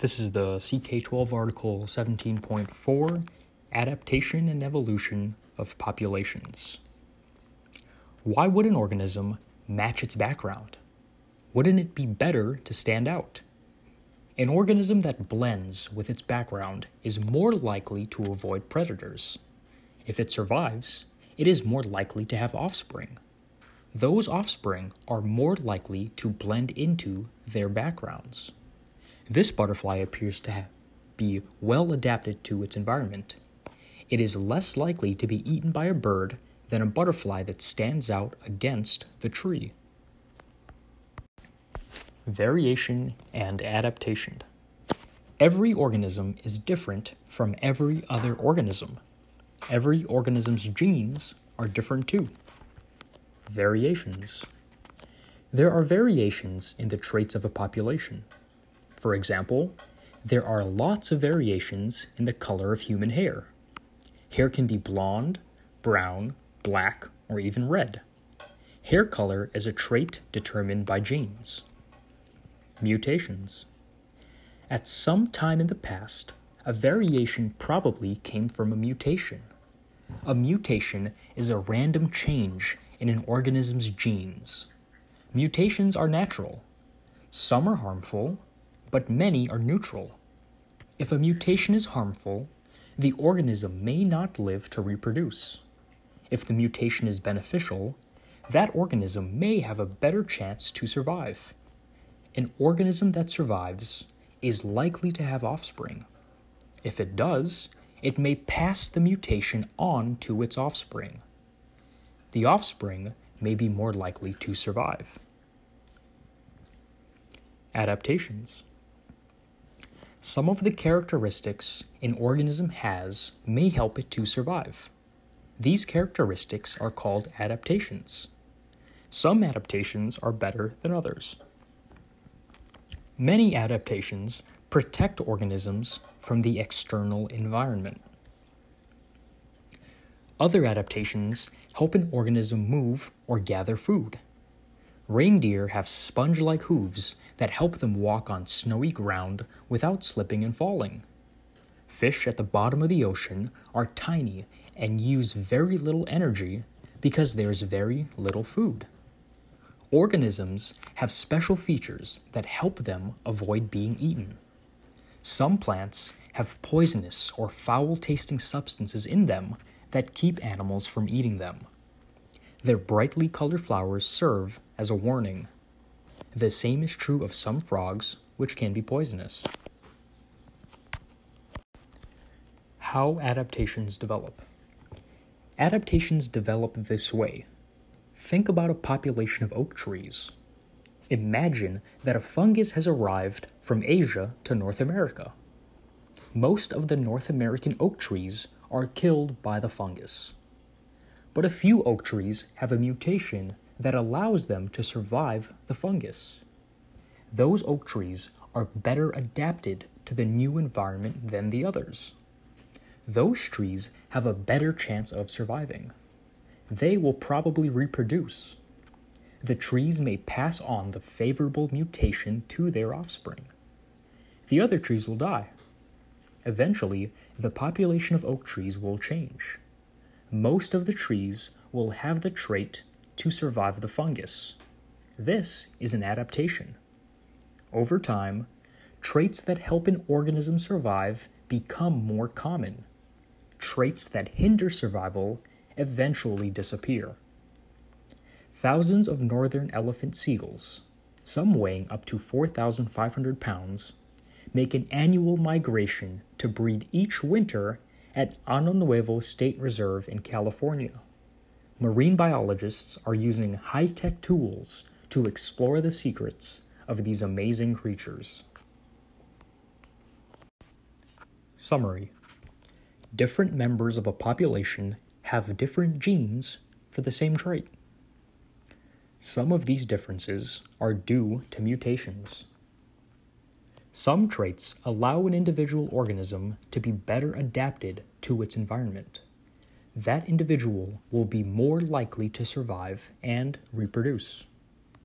This is the CK12 article 17.4 Adaptation and Evolution of Populations. Why would an organism match its background? Wouldn't it be better to stand out? An organism that blends with its background is more likely to avoid predators. If it survives, it is more likely to have offspring. Those offspring are more likely to blend into their backgrounds. This butterfly appears to be well adapted to its environment. It is less likely to be eaten by a bird than a butterfly that stands out against the tree. Variation and adaptation. Every organism is different from every other organism. Every organism's genes are different too. Variations. There are variations in the traits of a population. For example, there are lots of variations in the color of human hair. Hair can be blonde, brown, black, or even red. Hair color is a trait determined by genes. Mutations. At some time in the past, a variation probably came from a mutation. A mutation is a random change in an organism's genes. Mutations are natural. Some are harmful, but many are neutral. If a mutation is harmful, the organism may not live to reproduce. If the mutation is beneficial, that organism may have a better chance to survive. An organism that survives is likely to have offspring. If it does, it may pass the mutation on to its offspring. The offspring may be more likely to survive. Adaptations. Some of the characteristics an organism has may help it to survive. These characteristics are called adaptations. Some adaptations are better than others. Many adaptations protect organisms from the external environment. Other adaptations help an organism move or gather food. Reindeer have sponge like hooves that help them walk on snowy ground without slipping and falling. Fish at the bottom of the ocean are tiny and use very little energy because there's very little food. Organisms have special features that help them avoid being eaten. Some plants have poisonous or foul tasting substances in them that keep animals from eating them. Their brightly colored flowers serve as a warning. The same is true of some frogs, which can be poisonous. How adaptations develop. Adaptations develop this way. Think about a population of oak trees. Imagine that a fungus has arrived from Asia to North America. Most of the North American oak trees are killed by the fungus but a few oak trees have a mutation that allows them to survive the fungus. Those oak trees are better adapted to the new environment than the others. Those trees have a better chance of surviving. They will probably reproduce. The trees may pass on the favorable mutation to their offspring. The other trees will die. Eventually, the population of oak trees will change most of the trees will have the trait to survive the fungus. This is an adaptation. Over time, traits that help an organism survive become more common. Traits that hinder survival eventually disappear. Thousands of northern elephant seagulls, some weighing up to 4,500 pounds, make an annual migration to breed each winter at Ano Nuevo State Reserve in California. Marine biologists are using high tech tools to explore the secrets of these amazing creatures. Summary Different members of a population have different genes for the same trait. Some of these differences are due to mutations. Some traits allow an individual organism to be better adapted to its environment. That individual will be more likely to survive and reproduce.